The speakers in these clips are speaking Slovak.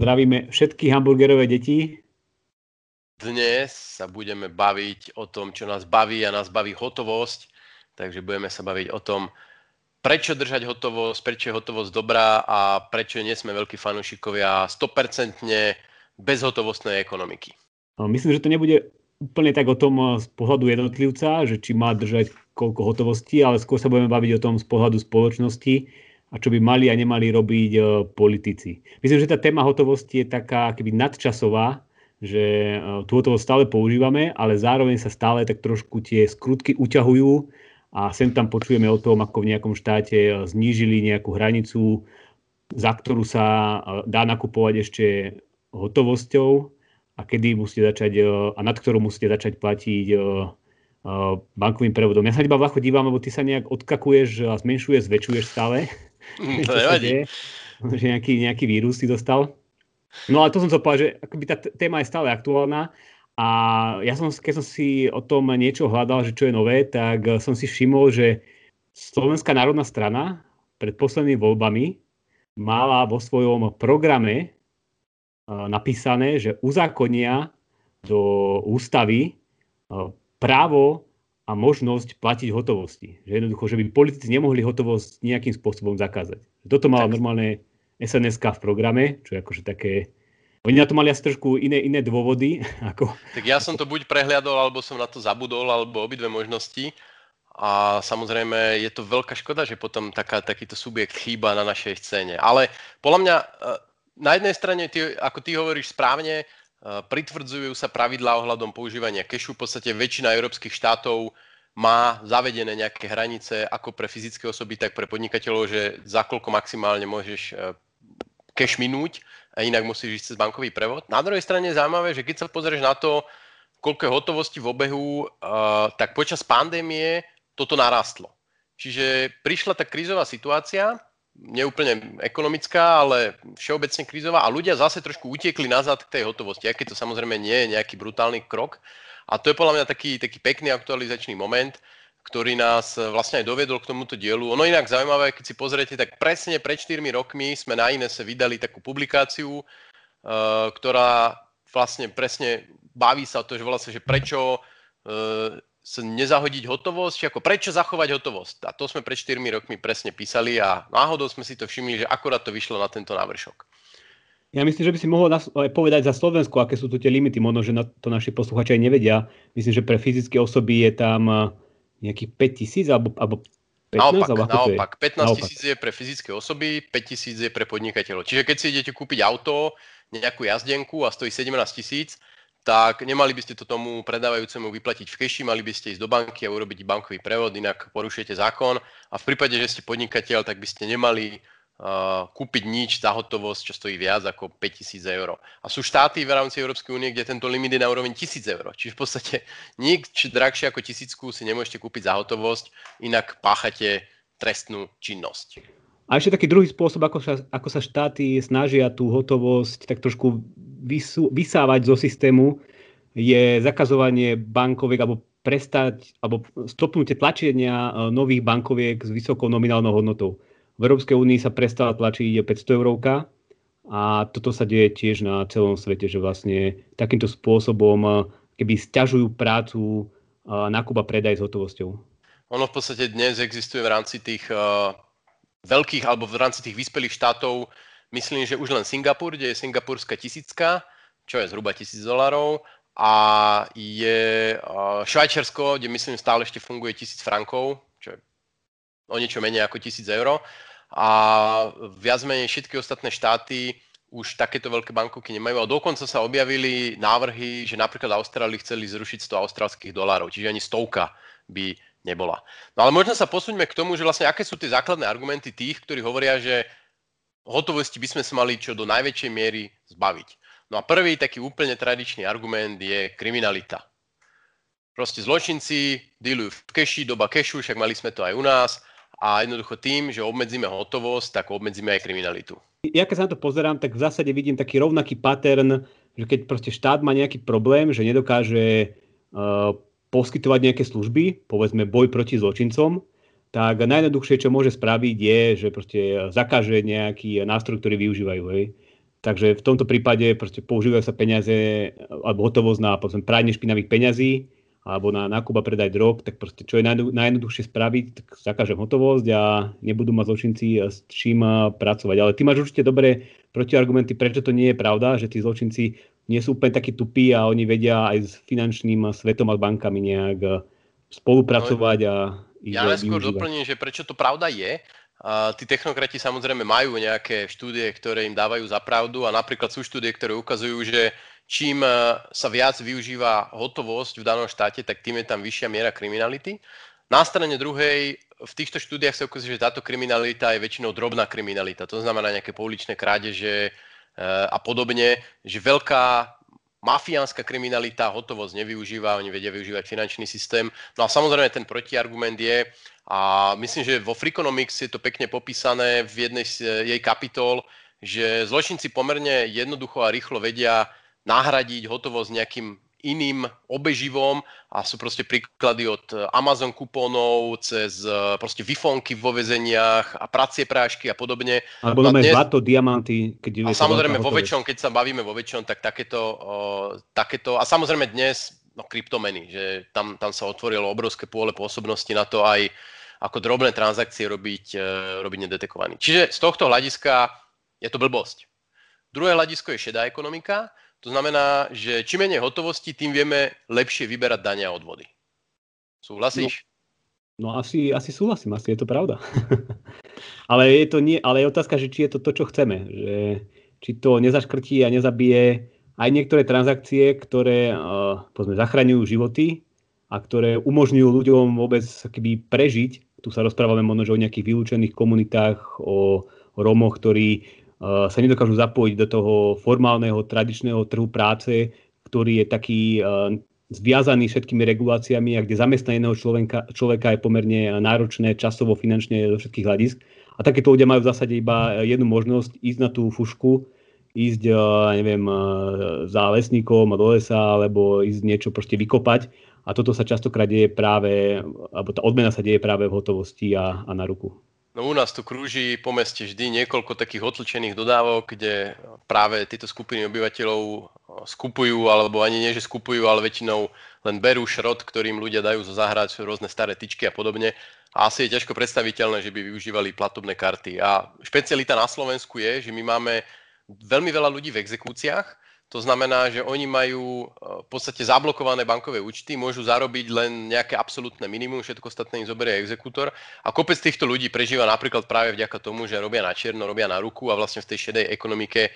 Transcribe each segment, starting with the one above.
Zdravíme všetky hamburgerové deti. Dnes sa budeme baviť o tom, čo nás baví a nás baví hotovosť. Takže budeme sa baviť o tom, prečo držať hotovosť, prečo je hotovosť dobrá a prečo nie sme veľkí fanúšikovia 100% bezhotovostnej ekonomiky. Myslím, že to nebude úplne tak o tom z pohľadu jednotlivca, že či má držať koľko hotovosti, ale skôr sa budeme baviť o tom z pohľadu spoločnosti, a čo by mali a nemali robiť e, politici. Myslím, že tá téma hotovosti je taká keby nadčasová, že e, tú hotovosť stále používame, ale zároveň sa stále tak trošku tie skrutky uťahujú a sem tam počujeme o tom, ako v nejakom štáte znížili nejakú hranicu, za ktorú sa dá nakupovať ešte hotovosťou a kedy musíte začať, a nad ktorú musíte začať platiť bankovým prevodom. Ja sa iba Vlacho dívam, lebo ty sa nejak odkakuješ a zmenšuješ, zväčšuješ stále. Mm, to nevadí. Že nejaký, nejaký vírus si dostal. No ale to som chcel povedať, že akoby tá téma je stále aktuálna a ja som, keď som si o tom niečo hľadal, že čo je nové, tak som si všimol, že Slovenská národná strana pred poslednými voľbami mala vo svojom programe e, napísané, že uzákonia do ústavy právo a možnosť platiť hotovosti. Že jednoducho, že by politici nemohli hotovosť nejakým spôsobom zakázať. Toto mala tak. normálne sns v programe, čo je akože také... Oni na to mali asi trošku iné, iné dôvody. Ako... Tak ja som to buď prehliadol, alebo som na to zabudol, alebo obidve možnosti. A samozrejme je to veľká škoda, že potom taká, takýto subjekt chýba na našej scéne. Ale podľa mňa e, na jednej strane, ty, ako ty hovoríš správne, Eh, pritvrdzujú sa pravidlá ohľadom používania kešu. V podstate väčšina európskych štátov má zavedené nejaké hranice ako pre fyzické osoby, tak pre podnikateľov, že za koľko maximálne môžeš cash eh, minúť a inak musíš ísť cez bankový prevod. Na druhej strane je zaujímavé, že keď sa pozrieš na to, koľko je hotovosti v obehu, eh, tak počas pandémie toto narastlo. Čiže prišla tá krízová situácia, neúplne ekonomická, ale všeobecne krízová a ľudia zase trošku utiekli nazad k tej hotovosti, aké to samozrejme nie je nejaký brutálny krok. A to je podľa mňa taký, taký pekný aktualizačný moment, ktorý nás vlastne aj doviedol k tomuto dielu. Ono inak zaujímavé, keď si pozriete, tak presne pred 4 rokmi sme na Inese vydali takú publikáciu, uh, ktorá vlastne presne baví sa o to, že volá sa, že prečo sa nezahodiť hotovosť, ako prečo zachovať hotovosť. A to sme pred 4 rokmi presne písali a náhodou sme si to všimli, že akorát to vyšlo na tento návršok. Ja myslím, že by si mohol povedať za Slovensku, aké sú tu tie limity, možno, že na to naši posluchači aj nevedia. Myslím, že pre fyzické osoby je tam eh, nejakých 5 tisíc alebo, alebo 15? Naopak, alebo naopak. 15 tisíc je pre fyzické osoby, 5 tisíc je pre podnikateľov. Čiže keď si idete kúpiť auto, nejakú jazdenku a stojí 17 tisíc, tak nemali by ste to tomu predávajúcemu vyplatiť v keši, mali by ste ísť do banky a urobiť bankový prevod, inak porušujete zákon. A v prípade, že ste podnikateľ, tak by ste nemali uh, kúpiť nič za hotovosť, čo stojí viac ako 5000 eur. A sú štáty v rámci Európskej únie, kde tento limit je na úroveň 1000 eur. Čiže v podstate nič drahšie ako tisícku si nemôžete kúpiť za hotovosť, inak páchate trestnú činnosť. A ešte taký druhý spôsob, ako sa, ako sa štáty snažia tú hotovosť tak trošku vysú, vysávať zo systému je zakazovanie bankoviek alebo prestať alebo stopnutie tlačenia e, nových bankoviek s vysokou nominálnou hodnotou. V Európskej únii sa prestala tlačiť 500 eurovka a toto sa deje tiež na celom svete, že vlastne takýmto spôsobom e, keby stiažujú prácu e, nákup a predaj s hotovosťou. Ono v podstate dnes existuje v rámci tých uh, veľkých alebo v rámci tých vyspelých štátov myslím, že už len Singapur, kde je singapurská tisícka, čo je zhruba tisíc dolarov, a je Švajčiarsko, kde myslím stále ešte funguje tisíc frankov, čo je o niečo menej ako tisíc eur. A viac menej všetky ostatné štáty už takéto veľké bankovky nemajú. A dokonca sa objavili návrhy, že napríklad Austrálii chceli zrušiť 100 austrálskych dolárov, čiže ani stovka by nebola. No ale možno sa posuňme k tomu, že vlastne aké sú tie základné argumenty tých, ktorí hovoria, že hotovosti by sme sa mali čo do najväčšej miery zbaviť. No a prvý taký úplne tradičný argument je kriminalita. Proste zločinci dealujú v keši, doba kešu, však mali sme to aj u nás a jednoducho tým, že obmedzíme hotovosť, tak obmedzíme aj kriminalitu. Ja keď sa na to pozerám, tak v zásade vidím taký rovnaký pattern, že keď proste štát má nejaký problém, že nedokáže uh, poskytovať nejaké služby, povedzme boj proti zločincom, tak najjednoduchšie, čo môže spraviť, je, že proste zakáže nejaký nástroj, ktorý využívajú. Hej. Takže v tomto prípade proste používajú sa peniaze alebo hotovosť na povedzme, pranie špinavých peňazí alebo na nákup a predaj drog, tak proste čo je najjednoduchšie spraviť, tak zakážem hotovosť a nebudú mať zločinci s čím pracovať. Ale ty máš určite dobré protiargumenty, prečo to nie je pravda, že tí zločinci nie sú úplne takí tupí a oni vedia aj s finančným svetom a bankami nejak spolupracovať a Ja skôr doplním, že prečo to pravda je. A tí technokrati samozrejme majú nejaké štúdie, ktoré im dávajú za pravdu a napríklad sú štúdie, ktoré ukazujú, že čím e, sa viac využíva hotovosť v danom štáte, tak tým je tam vyššia miera kriminality. Na strane druhej, v týchto štúdiách sa ukazuje, že táto kriminalita je väčšinou drobná kriminalita. To znamená nejaké pouličné krádeže e, a podobne, že veľká mafiánska kriminalita hotovosť nevyužíva, oni vedia využívať finančný systém. No a samozrejme ten protiargument je, a myslím, že vo Freakonomics je to pekne popísané v jednej z jej kapitol, že zločinci pomerne jednoducho a rýchlo vedia nahradiť hotovosť nejakým iným obeživom a sú proste príklady od Amazon kupónov cez e, proste vifonky vo vezeniach a pracie prášky a podobne. Alebo no dnes... zlato, diamanty. Keď a samozrejme vo väčšom, keď sa bavíme vo väčšom, tak takéto, o, takéto a samozrejme dnes no, kryptomeny, že tam, tam sa otvorilo obrovské pôle pôsobnosti na to aj ako drobné transakcie robiť, e, robiť nedetekovaný. Čiže z tohto hľadiska je to blbosť. Druhé hľadisko je šedá ekonomika, to znamená, že čím menej hotovosti, tým vieme lepšie vyberať dania a odvody. Súhlasíš? No, no asi, asi súhlasím, asi je to pravda. ale, je to nie, ale je otázka, že či je to to, čo chceme. Že, či to nezaškrtí a nezabije aj niektoré transakcie, ktoré uh, povedzme, zachraňujú životy a ktoré umožňujú ľuďom vôbec keby prežiť. Tu sa rozprávame možno o nejakých vylúčených komunitách, o Rómoch, ktorí sa nedokážu zapojiť do toho formálneho, tradičného trhu práce, ktorý je taký zviazaný všetkými reguláciami a kde zamestnanie jedného človeka, človeka je pomerne náročné časovo, finančne zo všetkých hľadisk. A takéto ľudia majú v zásade iba jednu možnosť ísť na tú fušku, ísť, neviem, za lesníkom do lesa, alebo ísť niečo proste vykopať. A toto sa častokrát deje práve, alebo tá odmena sa deje práve v hotovosti a, a na ruku. No u nás tu krúži po meste vždy niekoľko takých otlčených dodávok, kde práve tieto skupiny obyvateľov skupujú, alebo ani nie, že skupujú, ale väčšinou len berú šrot, ktorým ľudia dajú zo zahrať rôzne staré tyčky a podobne. A asi je ťažko predstaviteľné, že by využívali platobné karty. A špecialita na Slovensku je, že my máme veľmi veľa ľudí v exekúciách, to znamená, že oni majú eh, v podstate zablokované bankové účty, môžu zarobiť len nejaké absolútne minimum, všetko ostatné im zoberie exekútor. A kopec týchto ľudí prežíva napríklad práve vďaka tomu, že robia na čierno, robia na ruku a vlastne v tej šedej ekonomike eh,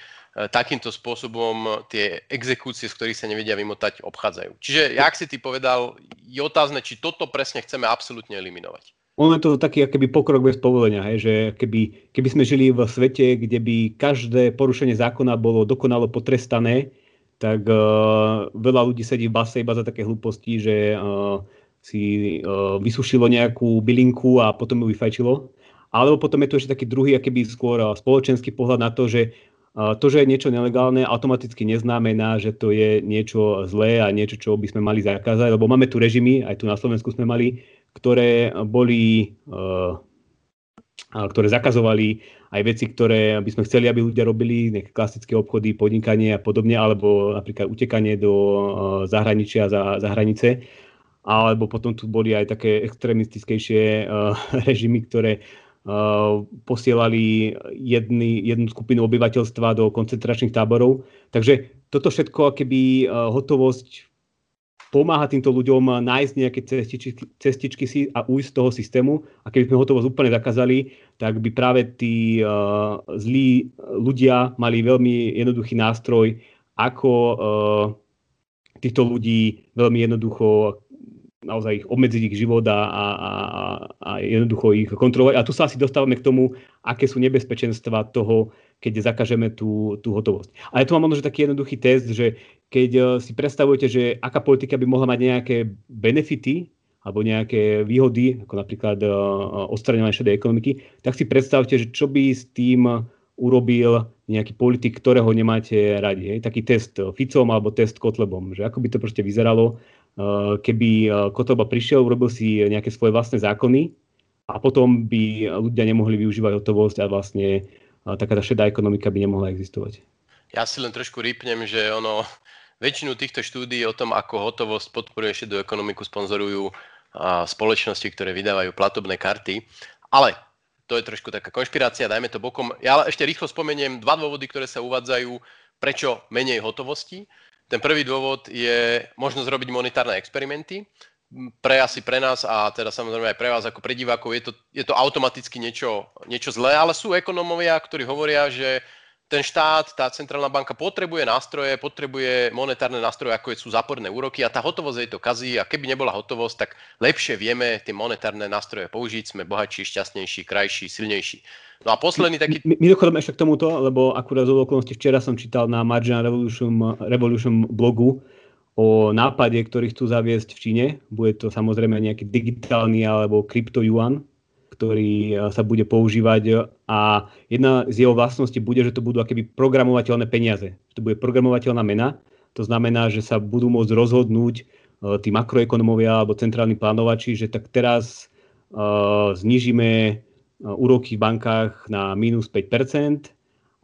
takýmto spôsobom tie exekúcie, z ktorých sa nevedia vymotať, obchádzajú. Čiže, jak si ty povedal, je otázne, či toto presne chceme absolútne eliminovať. Ono je to taký keby pokrok bez povolenia, hej, že keby, keby sme žili v svete, kde by každé porušenie zákona bolo dokonalo potrestané, tak uh, veľa ľudí sedí v base iba za také hlúposti, že uh, si uh, vysušilo nejakú bylinku a potom ju vyfajčilo. Alebo potom je tu ešte taký druhý, akýby skôr spoločenský pohľad na to, že to, že je niečo nelegálne, automaticky neznamená, že to je niečo zlé a niečo, čo by sme mali zakázať, lebo máme tu režimy, aj tu na Slovensku sme mali, ktoré boli, uh, ktoré zakazovali aj veci, ktoré by sme chceli, aby ľudia robili, nejaké klasické obchody, podnikanie a podobne, alebo napríklad utekanie do uh, zahraničia za, za hranice. Alebo potom tu boli aj také extrémistickejšie uh, režimy, ktoré posielali jedny, jednu skupinu obyvateľstva do koncentračných táborov. Takže toto všetko, keby hotovosť pomáha týmto ľuďom nájsť nejaké cestičky, cestičky si a ujsť z toho systému. A keby sme hotovosť úplne zakázali, tak by práve tí uh, zlí ľudia mali veľmi jednoduchý nástroj, ako uh, týchto ľudí veľmi jednoducho naozaj ich obmedziť ich život a, a, a, a jednoducho ich kontrolovať. A tu sa asi dostávame k tomu, aké sú nebezpečenstva toho, keď zakažeme tú, tú hotovosť. Ale tu mám možno taký jednoduchý test, že keď eh, si predstavujete, že aká politika by mohla mať nejaké benefity alebo nejaké výhody, ako napríklad uh, odstraňovanie šedej ekonomiky, tak si predstavte, že čo by s tým urobil nejaký politik, ktorého nemáte radi. Hej? Taký test Ficom alebo test Kotlebom, že ako by to proste vyzeralo, keby Kotleba prišiel, urobil si nejaké svoje vlastné zákony a potom by ľudia nemohli využívať hotovosť a vlastne taká tá šedá ekonomika by nemohla existovať. Ja si len trošku rýpnem, že ono, väčšinu týchto štúdí o tom, ako hotovosť podporuje šedú ekonomiku, sponzorujú spoločnosti, ktoré vydávajú platobné karty. Ale to je trošku taká konšpirácia, dajme to bokom. Ja ešte rýchlo spomeniem dva dôvody, ktoré sa uvádzajú, prečo menej hotovosti. Ten prvý dôvod je možnosť robiť monetárne experimenty. Pre asi pre nás a teda samozrejme aj pre vás ako pre divákov je to, je to automaticky niečo, niečo zlé, ale sú ekonómovia, ktorí hovoria, že ten štát, tá centrálna banka potrebuje nástroje, potrebuje monetárne nástroje, ako sú záporné úroky a tá hotovosť jej to kazí a keby nebola hotovosť, tak lepšie vieme tie monetárne nástroje použiť, sme bohatší, šťastnejší, krajší, silnejší. No a posledný taký... Mimochodom ešte k tomuto, lebo akurát zo okolnosti včera som čítal na Marginal Revolution, Revolution blogu o nápade, ktorý chcú zaviesť v Číne. Bude to samozrejme nejaký digitálny alebo kryptojuan, ktorý e, sa bude používať a jedna z jeho vlastností bude, že to budú akéby programovateľné peniaze. To bude programovateľná mena, to znamená, že sa budú môcť rozhodnúť e, tí makroekonomovia alebo centrálni plánovači, že tak teraz uh, znižíme úroky v bankách na minus 5%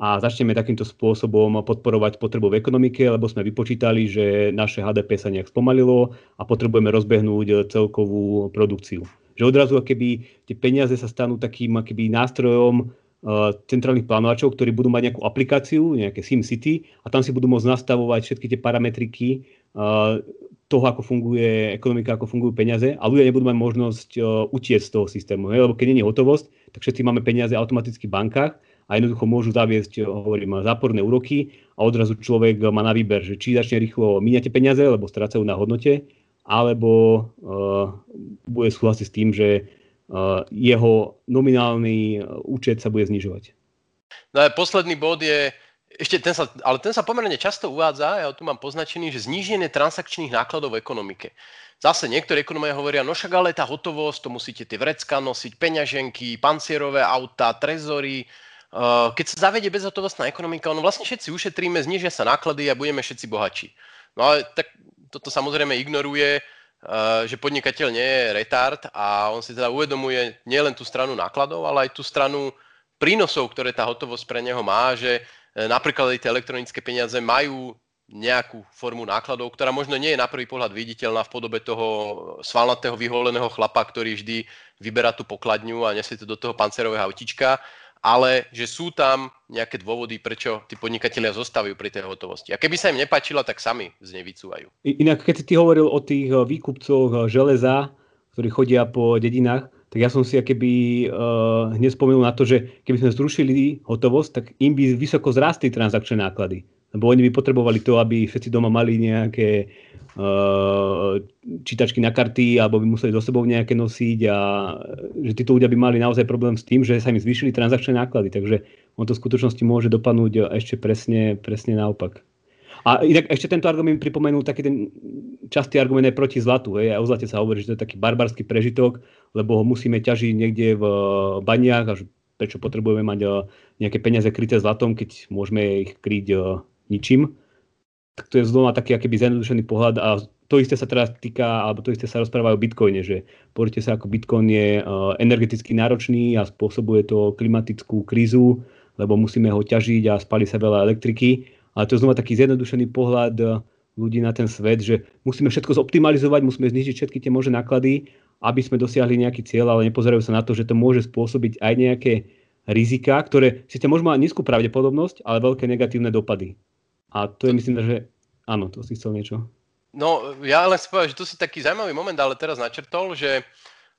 a začneme takýmto spôsobom podporovať potrebu v ekonomike, lebo sme vypočítali, že naše HDP sa nejak spomalilo a potrebujeme rozbehnúť celkovú produkciu. Že odrazu keby tie peniaze sa stanú takým keby nástrojom uh, centrálnych plánovačov, ktorí budú mať nejakú aplikáciu, nejaké SimCity a tam si budú môcť nastavovať všetky tie parametriky uh, toho, ako funguje ekonomika, ako fungujú peniaze a ľudia nebudú mať možnosť uh, utiecť z toho systému. Lebo keď nie je hotovosť, tak všetci máme peniaze automaticky v bankách a jednoducho môžu zaviesť, hovorím, záporné úroky a odrazu človek má na výber, že či začne rýchlo míňať peniaze, lebo strácajú na hodnote, alebo uh, bude súhlasiť s tým, že uh, jeho nominálny účet sa bude znižovať. No a posledný bod je, ešte ten sa, ale ten sa pomerne často uvádza, ja tu mám poznačený, že zníženie transakčných nákladov v ekonomike. Zase niektorí ekonomia hovoria, no však ale tá hotovosť, to musíte tie vrecka nosiť, peňaženky, pancierové auta, trezory. Keď sa zavede bezhotovostná ekonomika, ono vlastne všetci ušetríme, znižia sa náklady a budeme všetci bohatší. No ale tak toto samozrejme ignoruje, eh, že podnikateľ nie je retard a on si teda uvedomuje nielen tú stranu nákladov, ale aj tú stranu prínosov, ktoré tá hotovosť pre neho má, že eh, napríklad aj tie elektronické peniaze majú nejakú formu nákladov, ktorá možno nie je na prvý pohľad viditeľná v podobe toho svalnatého vyholeného chlapa, ktorý vždy vyberá tú pokladňu a nesie to do toho pancerového autička, ale že sú tam nejaké dôvody, prečo tí podnikatelia zostávajú pri tej hotovosti. A keby sa im nepáčila, tak sami z nej vycúvajú. Inak, keď si ty hovoril o tých eh, výkupcoch eh, železa, ktorí chodia po dedinách, tak ja som si keby uh, hneď spomenul na to, že keby sme zrušili hotovosť, tak im by vysoko zrástli transakčné náklady. Lebo oni by potrebovali to, aby všetci doma mali nejaké uh, čítačky na karty, alebo by museli so sebou nejaké nosiť a že títo ľudia by mali naozaj problém s tým, že sa im zvýšili transakčné náklady. Takže on to v skutočnosti môže dopadnúť ešte presne, presne naopak. A inak ešte tento argument pripomenul taký ten častý argument aj proti zlatu. Hej. A o zlate sa hovorí, že to je taký barbarský prežitok, lebo ho musíme ťažiť niekde v eh, baniach a prečo potrebujeme mať eh, nejaké peniaze kryté zlatom, keď môžeme ich kryť eh, ničím. Tak to je znova taký akýby zjednodušený pohľad a to isté sa teraz týka, alebo to isté sa rozpráva o Bitcoine, že pozrite sa, ako Bitcoin je energeticky náročný a spôsobuje to klimatickú krízu, lebo musíme ho ťažiť a spali sa veľa elektriky ale to je znova taký zjednodušený pohľad eh, ľudí na ten svet, že musíme všetko zoptimalizovať, musíme znižiť všetky tie možné náklady, aby sme dosiahli nejaký cieľ, ale nepozerajú sa na to, že to môže spôsobiť aj nejaké rizika, ktoré síce môžu mať nízku pravdepodobnosť, ale veľké negatívne dopady. A to je myslím, že áno, to si chcel niečo. No, ja len chcem povedať, že tu si taký zaujímavý moment, ale teraz načrtol, že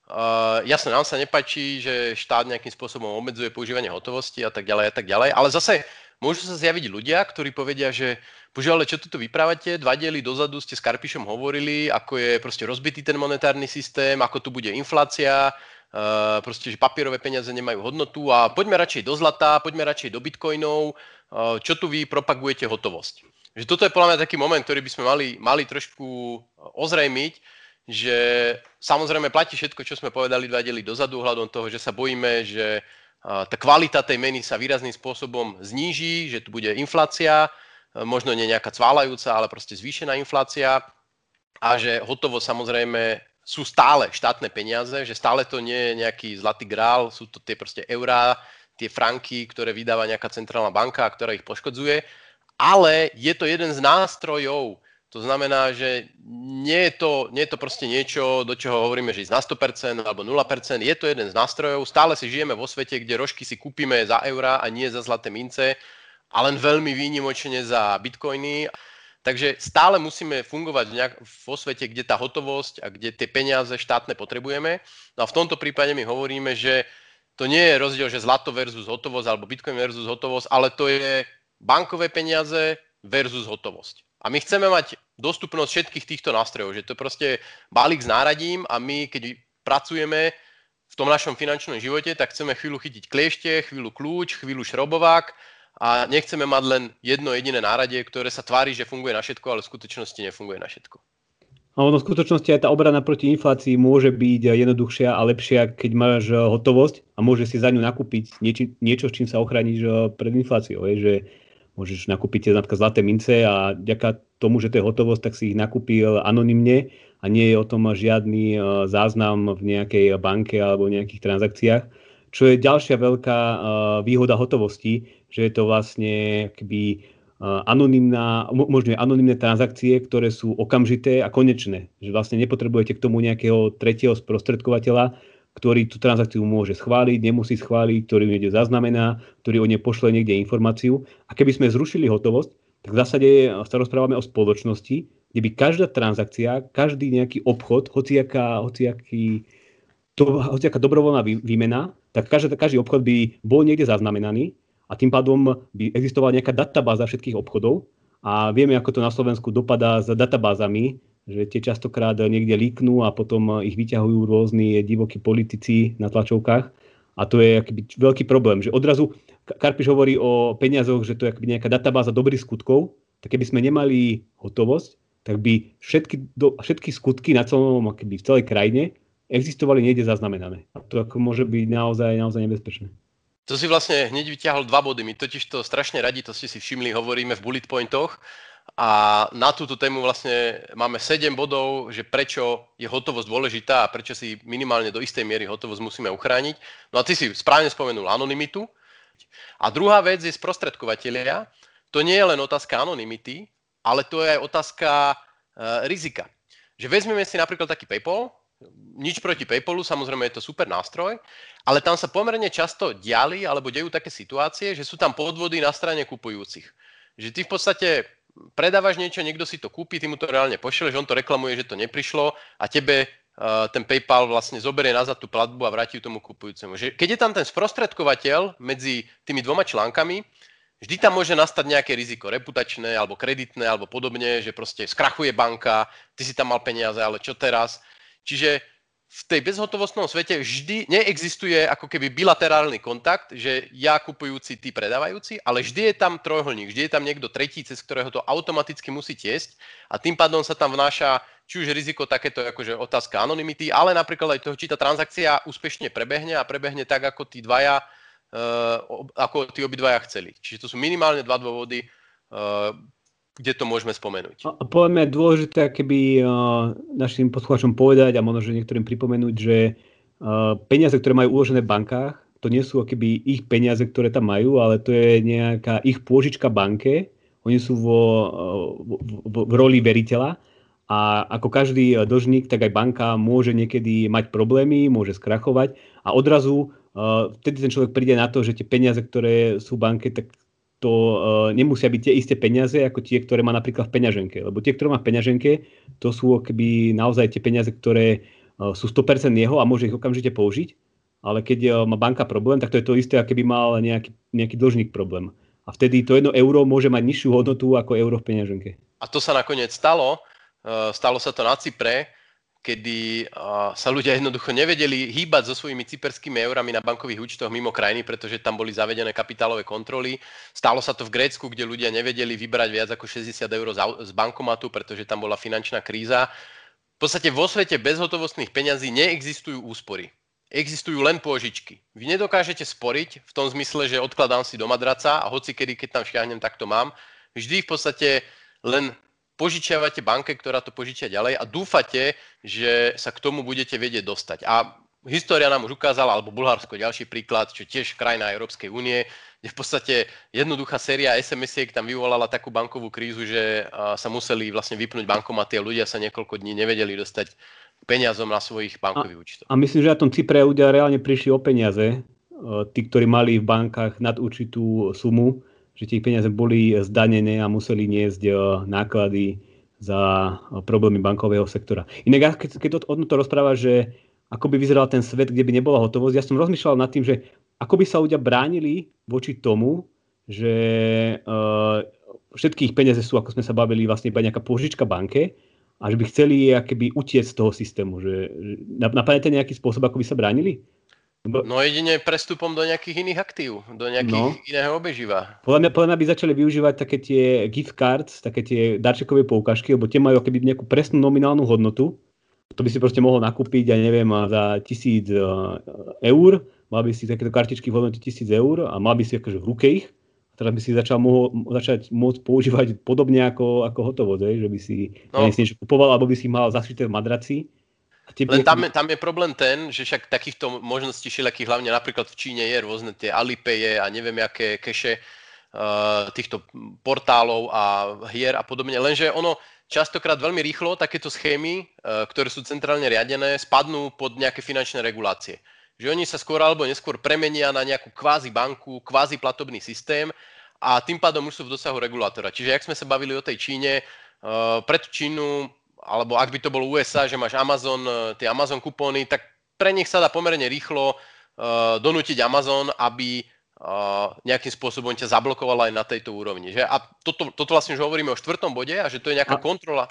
uh, jasne, nám sa nepačí, že štát nejakým spôsobom obmedzuje používanie hotovosti a tak ďalej a tak ďalej, ale zase môžu sa zjaviť ľudia, ktorí povedia, že bože, ale čo tu vyprávate, dva diely dozadu ste s Karpišom hovorili, ako je proste rozbitý ten monetárny systém, ako tu bude inflácia, uh, proste, že papierové peniaze nemajú hodnotu a poďme radšej do zlata, poďme radšej do bitcoinov, uh, čo tu vy propagujete hotovosť. Že toto je podľa mňa taký moment, ktorý by sme mali, mali trošku ozrejmiť, že samozrejme platí všetko, čo sme povedali dva diely dozadu, hľadom toho, že sa bojíme, že tá kvalita tej meny sa výrazným spôsobom zníži, že tu bude inflácia, možno nie nejaká cválajúca, ale proste zvýšená inflácia a že hotovo samozrejme sú stále štátne peniaze, že stále to nie je nejaký zlatý grál, sú to tie proste eurá, tie franky, ktoré vydáva nejaká centrálna banka, ktorá ich poškodzuje, ale je to jeden z nástrojov, to znamená, že nie je to, nie je to proste niečo, do čoho hovoríme, že ísť na 100% alebo 0%, je to jeden z nástrojov, stále si žijeme vo svete, kde rožky si kúpime za eurá a nie za zlaté mince a len veľmi výnimočne za bitcoiny. Takže stále musíme fungovať nejak vo svete, kde tá hotovosť a kde tie peniaze štátne potrebujeme. No a v tomto prípade my hovoríme, že to nie je rozdiel, že zlato versus hotovosť alebo bitcoin versus hotovosť, ale to je bankové peniaze versus hotovosť. A my chceme mať dostupnosť všetkých týchto nástrojov, že to je proste balík s náradím a my, keď pracujeme v tom našom finančnom živote, tak chceme chvíľu chytiť kliešte, chvíľu kľúč, chvíľu šrobovák a nechceme mať len jedno jediné náradie, ktoré sa tvári, že funguje na všetko, ale v skutočnosti nefunguje na všetko. A ono v skutočnosti aj tá obrana proti inflácii môže byť jednoduchšia a lepšia, keď máš eh, hotovosť a môžeš si za ňu nakúpiť nieči, niečo, s čím sa ochrániš eh, pred infláciou. Je, že môžeš nakúpiť napríklad zlaté mince a ďaká tomu, že to je hotovosť, tak si ich nakúpil anonymne a nie je o tom žiadny eh, záznam v nejakej banke alebo v nejakých transakciách. Čo je ďalšia veľká výhoda hotovosti, že je to vlastne keby anonimná, možno anonimné transakcie, ktoré sú okamžité a konečné. Že vlastne nepotrebujete k tomu nejakého tretieho sprostredkovateľa, ktorý tú transakciu môže schváliť, nemusí schváliť, ktorý niekde zaznamená, ktorý o nej pošle niekde informáciu. A keby sme zrušili hotovosť, tak v zásade sa rozprávame o spoločnosti, kde by každá transakcia, každý nejaký obchod, hociaká, hociaký, to, hociaká dobrovoľná výmena, tak každý, každý obchod by bol niekde zaznamenaný a tým pádom by existovala nejaká databáza všetkých obchodov a vieme, ako to na Slovensku dopadá s databázami, že tie častokrát niekde líknú a potom ich vyťahujú rôzni divokí politici na tlačovkách. A to je akýby veľký problém, že odrazu Karpiš hovorí o peniazoch, že to je nejaká databáza dobrých skutkov, tak keby sme nemali hotovosť, tak by všetky, do, všetky skutky na celom, akoby v celej krajine existovali niekde zaznamenané. A to ako môže byť naozaj, naozaj nebezpečné. To si vlastne hneď vyťahol dva body. My totiž to strašne radi, to ste si všimli, hovoríme v bullet pointoch. A na túto tému vlastne máme 7 bodov, že prečo je hotovosť dôležitá a prečo si minimálne do istej miery hotovosť musíme uchrániť. No a ty si správne spomenul anonymitu. A druhá vec je sprostredkovateľia. To nie je len otázka anonymity, ale to je aj otázka e, rizika. Že vezmeme si napríklad taký PayPal, nič proti PayPalu, samozrejme je to super nástroj, ale tam sa pomerne často diali alebo dejú také situácie, že sú tam podvody na strane kupujúcich. Že ty v podstate predávaš niečo, niekto si to kúpi, ty mu to reálne pošleš, on to reklamuje, že to neprišlo a tebe uh, ten PayPal vlastne zoberie nazad tú platbu a vráti ju tomu kupujúcemu. Že keď je tam ten sprostredkovateľ medzi tými dvoma článkami, vždy tam môže nastať nejaké riziko reputačné alebo kreditné alebo podobne, že proste skrachuje banka, ty si tam mal peniaze, ale čo teraz? Čiže v tej bezhotovostnom svete vždy neexistuje ako keby bilaterálny kontakt, že ja kupujúci, ty predávajúci, ale vždy je tam trojholník, vždy je tam niekto tretí, cez ktorého to automaticky musí tiesť a tým pádom sa tam vnáša či už riziko takéto akože otázka anonymity, ale napríklad aj toho, či tá transakcia úspešne prebehne a prebehne tak, ako tí dvaja, uh, ako tí obidvaja chceli. Čiže to sú minimálne dva dôvody, uh, kde to môžeme spomenúť? A podľa mňa dôležité, keby uh, našim poslucháčom povedať a možno, že niektorým pripomenúť, že uh, peniaze, ktoré majú uložené v bankách, to nie sú akoby ich peniaze, ktoré tam majú, ale to je nejaká ich pôžička banke. Oni sú vo, vo, vo, v roli veriteľa a ako každý dlžník, tak aj banka môže niekedy mať problémy, môže skrachovať a odrazu vtedy ten človek príde na to, že tie peniaze, ktoré sú v banke, tak to uh, nemusia byť tie isté peniaze ako tie, ktoré má napríklad v peňaženke. Lebo tie, ktoré má v peňaženke, to sú keby naozaj tie peniaze, ktoré uh, sú 100% jeho a môže ich okamžite použiť. Ale keď uh, má banka problém, tak to je to isté, ako keby mal nejaký, nejaký dlžník problém. A vtedy to jedno euro môže mať nižšiu hodnotu ako euro v peňaženke. A to sa nakoniec stalo. Stalo sa to na Cypre, kedy sa ľudia jednoducho nevedeli hýbať so svojimi cyperskými eurami na bankových účtoch mimo krajiny, pretože tam boli zavedené kapitálové kontroly. Stalo sa to v Grécku, kde ľudia nevedeli vybrať viac ako 60 eur z bankomatu, pretože tam bola finančná kríza. V podstate vo svete bezhotovostných peňazí neexistujú úspory. existujú len pôžičky. Vy nedokážete sporiť v tom zmysle, že odkladám si do madraca a hoci kedy, keď tam šiahnem, tak to mám. Vždy v podstate len požičiavate banke, ktorá to požičia ďalej a dúfate, že sa k tomu budete vedieť dostať. A história nám už ukázala, alebo Bulharsko ďalší príklad, čo tiež krajina Európskej únie, kde v podstate jednoduchá séria SMS-iek tam vyvolala takú bankovú krízu, že sa museli vlastne vypnúť bankomaty a ľudia sa niekoľko dní nevedeli dostať peniazom na svojich bankových účtoch. A myslím, že na tom Cypre ľudia reálne prišli o peniaze, e, tí, ktorí mali v bankách nad určitú sumu, že tie peniaze boli zdanené a museli niesť e, náklady za e, problémy bankového sektora. Inak, keď, keď o to rozpráva, že ako by vyzeral ten svet, kde by nebola hotovosť. Ja som rozmýšľal nad tým, že ako by sa ľudia bránili voči tomu, že uh, všetkých peniaze sú, ako sme sa bavili, vlastne iba nejaká požička banke a že by chceli akéby utiec z toho systému. Že, že napadnete nejaký spôsob, ako by sa bránili? No jedine prestupom do nejakých iných aktív, do nejakých no. iného obeživa. Podľa mňa, podľa mňa by začali využívať také tie gift cards, také tie darčekové poukažky, lebo tie majú akoby nejakú presnú nominálnu hodnotu to by si proste mohol nakúpiť, ja neviem, za tisíc e, eur, mal by si takéto kartičky v hodnote tisíc eur a mal by si akože v ruke ich, a teraz by si začal mohol, začať môcť používať podobne ako, ako hotovosť, že by si no. niečo kupoval, alebo by si mal zašité v madraci. Len tam, je, tam je problém ten, že však takýchto možností všelijakých, hlavne napríklad v Číne je rôzne tie Alipeje a neviem aké keše uh, týchto portálov a hier a podobne. Lenže ono, častokrát veľmi rýchlo takéto schémy, e, ktoré sú centrálne riadené, spadnú pod nejaké finančné regulácie. Že oni sa skôr alebo neskôr premenia na nejakú kvázi banku, kvázi platobný systém a tým pádom už sú v dosahu regulátora. Čiže ak sme sa bavili o tej Číne, e, pred Čínu, alebo ak by to bolo USA, že máš Amazon, e, tie Amazon kupóny, tak pre nich sa dá pomerne rýchlo donútiť Amazon, aby nejakým spôsobom ťa zablokovala aj na tejto úrovni. Že? A toto, toto vlastne už hovoríme o štvrtom bode a že to je nejaká a, kontrola.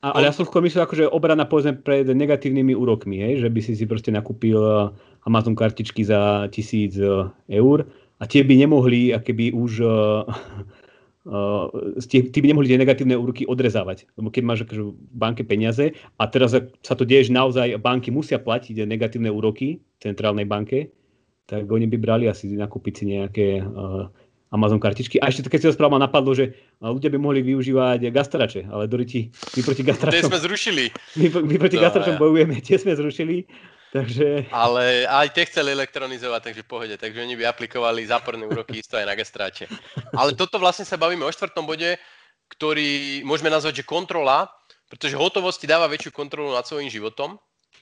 A, ale ja som skôr myslel, akože obrana povedzme pred negatívnymi úrokmi, hej? že by si si proste nakúpil eh, Amazon kartičky za tisíc eh, eur a tie by nemohli akéby už uh, uh, tie, by nemohli tie negatívne úroky odrezávať. Lebo keď máš akože v banke peniaze a teraz sa to deje, že naozaj banky musia platiť negatívne úroky centrálnej banke, tak oni by brali asi nakúpiť si nejaké uh, Amazon kartičky. A ešte keď si to správa napadlo, že ľudia by mohli využívať gastrače, ale Doriti, my proti gastračom... Tie sme zrušili. My, my proti no, gastračom ja. bojujeme, tie sme zrušili. Takže... Ale aj tie chceli elektronizovať, takže pohode. Takže oni by aplikovali záporné úroky isto aj na gastráče. Ale toto vlastne sa bavíme o štvrtom bode, ktorý môžeme nazvať, že kontrola, pretože hotovosť ti dáva väčšiu kontrolu nad svojím životom.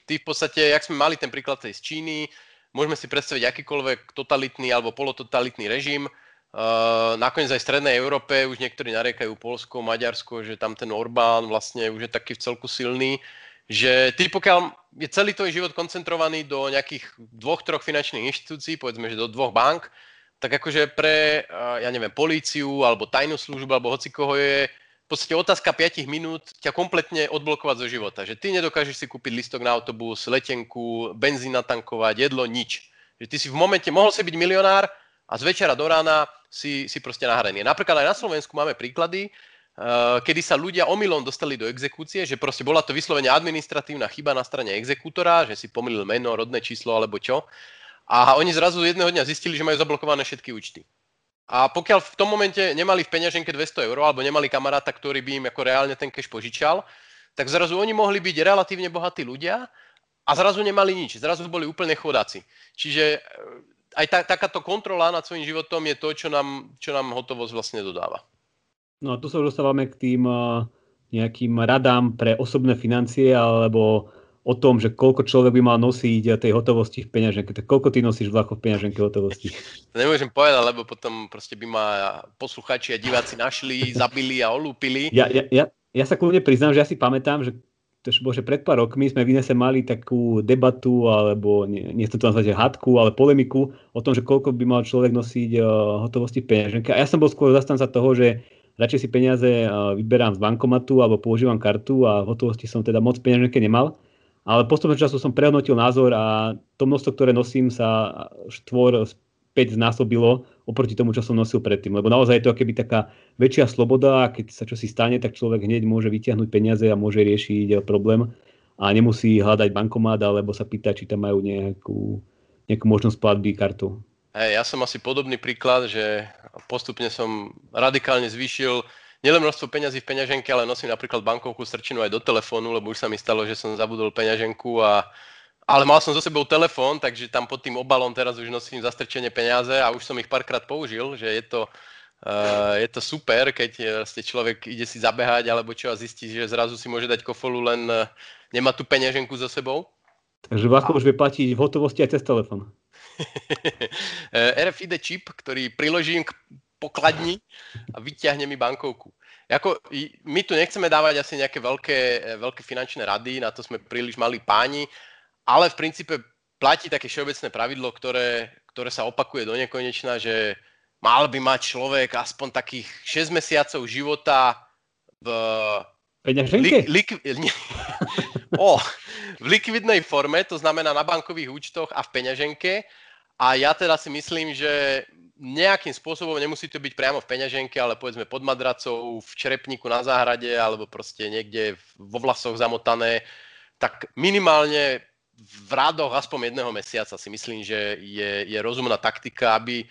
Ty v podstate, jak sme mali ten príklad tej z Číny, Môžeme si predstaviť akýkoľvek totalitný alebo polototalitný režim. Uh, nakoniec aj v Strednej Európe už niektorí nariekajú Polsko, Maďarsko, že tam ten Orbán vlastne už je taký v celku silný, že ty pokiaľ je celý tvoj život koncentrovaný do nejakých dvoch, troch finančných inštitúcií, povedzme, že do dvoch bank, tak akože pre, uh, ja neviem, políciu alebo tajnú službu alebo hoci koho je podstate otázka 5 minút ťa kompletne odblokovať zo života. Že ty nedokážeš si kúpiť listok na autobus, letenku, benzín natankovať, jedlo, nič. Že ty si v momente, mohol si byť milionár a z večera do rána si, si proste nahradený. Napríklad aj na Slovensku máme príklady, kedy sa ľudia omylom dostali do exekúcie, že proste bola to vyslovene administratívna chyba na strane exekútora, že si pomýlil meno, rodné číslo alebo čo. A oni zrazu jedného dňa zistili, že majú zablokované všetky účty. A pokiaľ v tom momente nemali v peňaženke 200 eur alebo nemali kamaráta, ktorý by im ako reálne ten cash požičal, tak zrazu oni mohli byť relatívne bohatí ľudia a zrazu nemali nič. Zrazu boli úplne chodáci. Čiže eh, aj ta, takáto kontrola nad svojím životom je to, čo nám, čo nám hotovosť vlastne dodáva. No a tu sa už dostávame k tým uh, nejakým radám pre osobné financie alebo o tom, že koľko človek by mal nosiť tej hotovosti v peňaženke. Tak koľko ty nosíš vlakov v peňaženke hotovosti? To nemôžem povedať, lebo potom proste by ma posluchači a diváci našli, zabili a olúpili. Ja, ja, ja, ja sa kľudne priznám, že ja si pamätám, že to bože, pred pár rokmi sme v Inese mali takú debatu, alebo nie, nie to nazvať hadku, ale polemiku o tom, že koľko by mal človek nosiť uh, hotovosti v peňaženke. A ja som bol skôr zastanca toho, že radšej si peniaze uh, vyberám z bankomatu alebo používam kartu a v hotovosti som teda moc peňaženke nemal. Ale postupom času som prehodnotil názor a to množstvo, ktoré nosím, sa štvor späť znásobilo oproti tomu, čo som nosil predtým. Lebo naozaj je to akéby taká väčšia sloboda a keď sa čo si stane, tak človek hneď môže vyťahnuť peniaze a môže riešiť problém. a nemusí hľadať bankomát alebo sa pýtať, či tam majú nejakú, nejakú možnosť platby kartou. Hey, ja som asi podobný príklad, že postupne som radikálne zvýšil nielen množstvo peňazí v peňaženke, ale nosím napríklad bankovku strčinu aj do telefónu, lebo už sa mi stalo, že som zabudol peňaženku a ale mal som so sebou telefón, takže tam pod tým obalom teraz už nosím zastrčenie peniaze a už som ich párkrát použil, že je to, uh, je to super, keď ste človek ide si zabehať alebo čo a zistí, že zrazu si môže dať kofolu, len uh, nemá tú peňaženku so sebou. Takže ľahko už vie platiť v hotovosti aj cez telefón. RFID čip, ktorý priložím k pokladni a vyťahne mi bankovku. Jako, my tu nechceme dávať asi nejaké veľké, veľké finančné rady, na to sme príliš malí páni, ale v princípe platí také všeobecné pravidlo, ktoré, ktoré sa opakuje do nekonečna, že mal by mať človek aspoň takých 6 mesiacov života v? Li, lik, nie, o, v likvidnej forme, to znamená na bankových účtoch a v peňaženke. A ja teda si myslím, že nejakým spôsobom nemusí to byť priamo v peňaženke, ale povedzme pod madracou, v črepníku na záhrade alebo proste niekde vo vlasoch zamotané, tak minimálne v rádoch aspoň jedného mesiaca si myslím, že je, je rozumná taktika, aby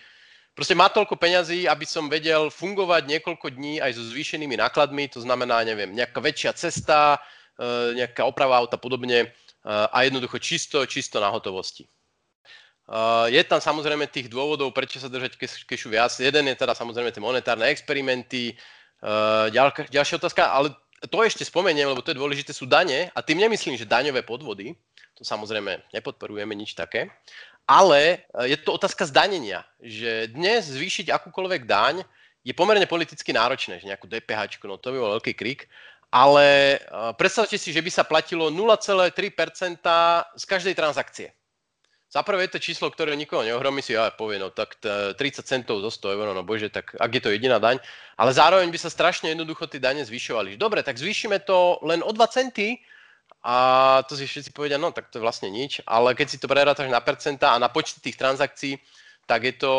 proste má toľko peňazí, aby som vedel fungovať niekoľko dní aj so zvýšenými nákladmi, to znamená, neviem, nejaká väčšia cesta, e, nejaká oprava auta podobne e, a jednoducho čisto, čisto na hotovosti. E, je tam samozrejme tých dôvodov, prečo sa držať kešu viac. Jeden je teda samozrejme tie monetárne experimenty. Ďalšia otázka, ale to ešte spomeniem, lebo to je dôležité, sú dane a tým nemyslím, že daňové podvody, to samozrejme nepodporujeme nič také. Ale e, je to otázka zdanenia, že dnes zvýšiť akúkoľvek daň je pomerne politicky náročné, že nejakú DPH, no to by bol veľký krik, ale predstavte si, že by sa platilo 0,3% z každej transakcie. Za prvé je to číslo, ktoré nikoho neohromí, si ja povie, no tak 30 centov zo 100 eur, no bože, tak ak je to jediná daň, ale zároveň by sa strašne jednoducho tie dane zvyšovali. Dobre, tak zvýšime to len o 2 centy, a to si všetci povedia, no tak to je vlastne nič, ale keď si to prerátaš na percenta a na počty tých transakcií, tak je to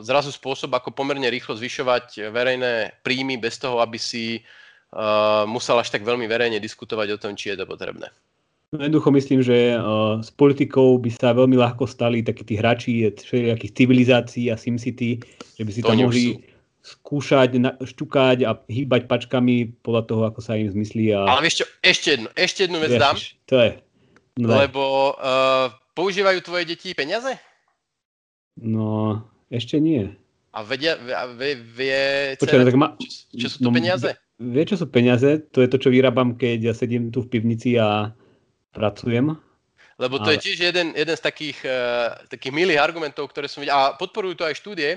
zrazu spôsob, ako pomerne rýchlo zvyšovať verejné príjmy bez toho, aby si uh, musel až tak veľmi verejne diskutovať o tom, či je to potrebné. No jednoducho myslím, že uh, s politikou by sa veľmi ľahko stali takí tí hráči všelijakých civilizácií a SimCity, že by si to tam mohli skúšať, šťukať a hýbať pačkami podľa toho, ako sa im zmyslí. A... Ale čo, ešte jednu, ešte jednu vec dám. To je. No. Lebo uh, používajú tvoje deti peniaze? No, ešte nie. A vedia, vie, vie Počkaj, tak ma... čo, čo sú to no, peniaze? Vie, čo sú peniaze? To je to, čo vyrábam, keď ja sedím tu v pivnici a pracujem. Lebo to Ale... je tiež jeden, jeden z takých, uh, takých milých argumentov, ktoré som videl. A podporujú to aj štúdie,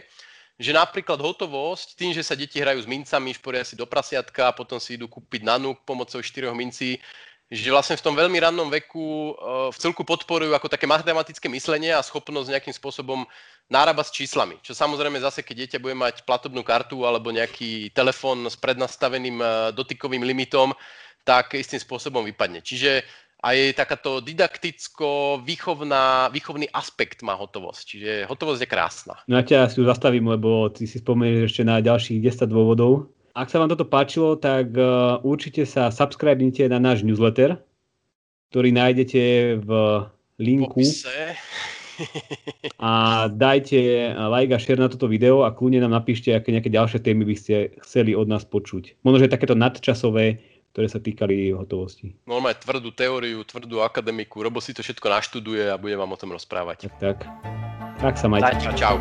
že napríklad hotovosť, tým, že sa deti hrajú s mincami, šporia si do prasiatka a potom si idú kúpiť na núk pomocou štyroch mincí, že vlastne v tom veľmi rannom veku uh, v celku podporujú ako také matematické myslenie a schopnosť nejakým spôsobom náraba s číslami. Čo samozrejme zase, keď dieťa bude mať platobnú kartu alebo nejaký telefón s prednastaveným uh, dotykovým limitom, tak istým spôsobom vypadne. Čiže aj takáto didakticko-výchovná, výchovný aspekt má hotovosť. Čiže hotovosť je krásna. No ja ťa si ju zastavím, lebo ty si spomenieš ešte na ďalších 10 dôvodov. Ak sa vám toto páčilo, tak uh, určite sa subscribnite na náš newsletter, ktorý nájdete v linku. a dajte like a share na toto video a kľudne nám napíšte, aké nejaké ďalšie témy by ste chceli od nás počuť. Možno, že takéto nadčasové ktoré sa týkali hotovosti. Normálne tvrdú teóriu, tvrdú akademiku, Robo si to všetko naštuduje a bude vám o tom rozprávať. Tak, tak. Tak sa majte. Čau, čau.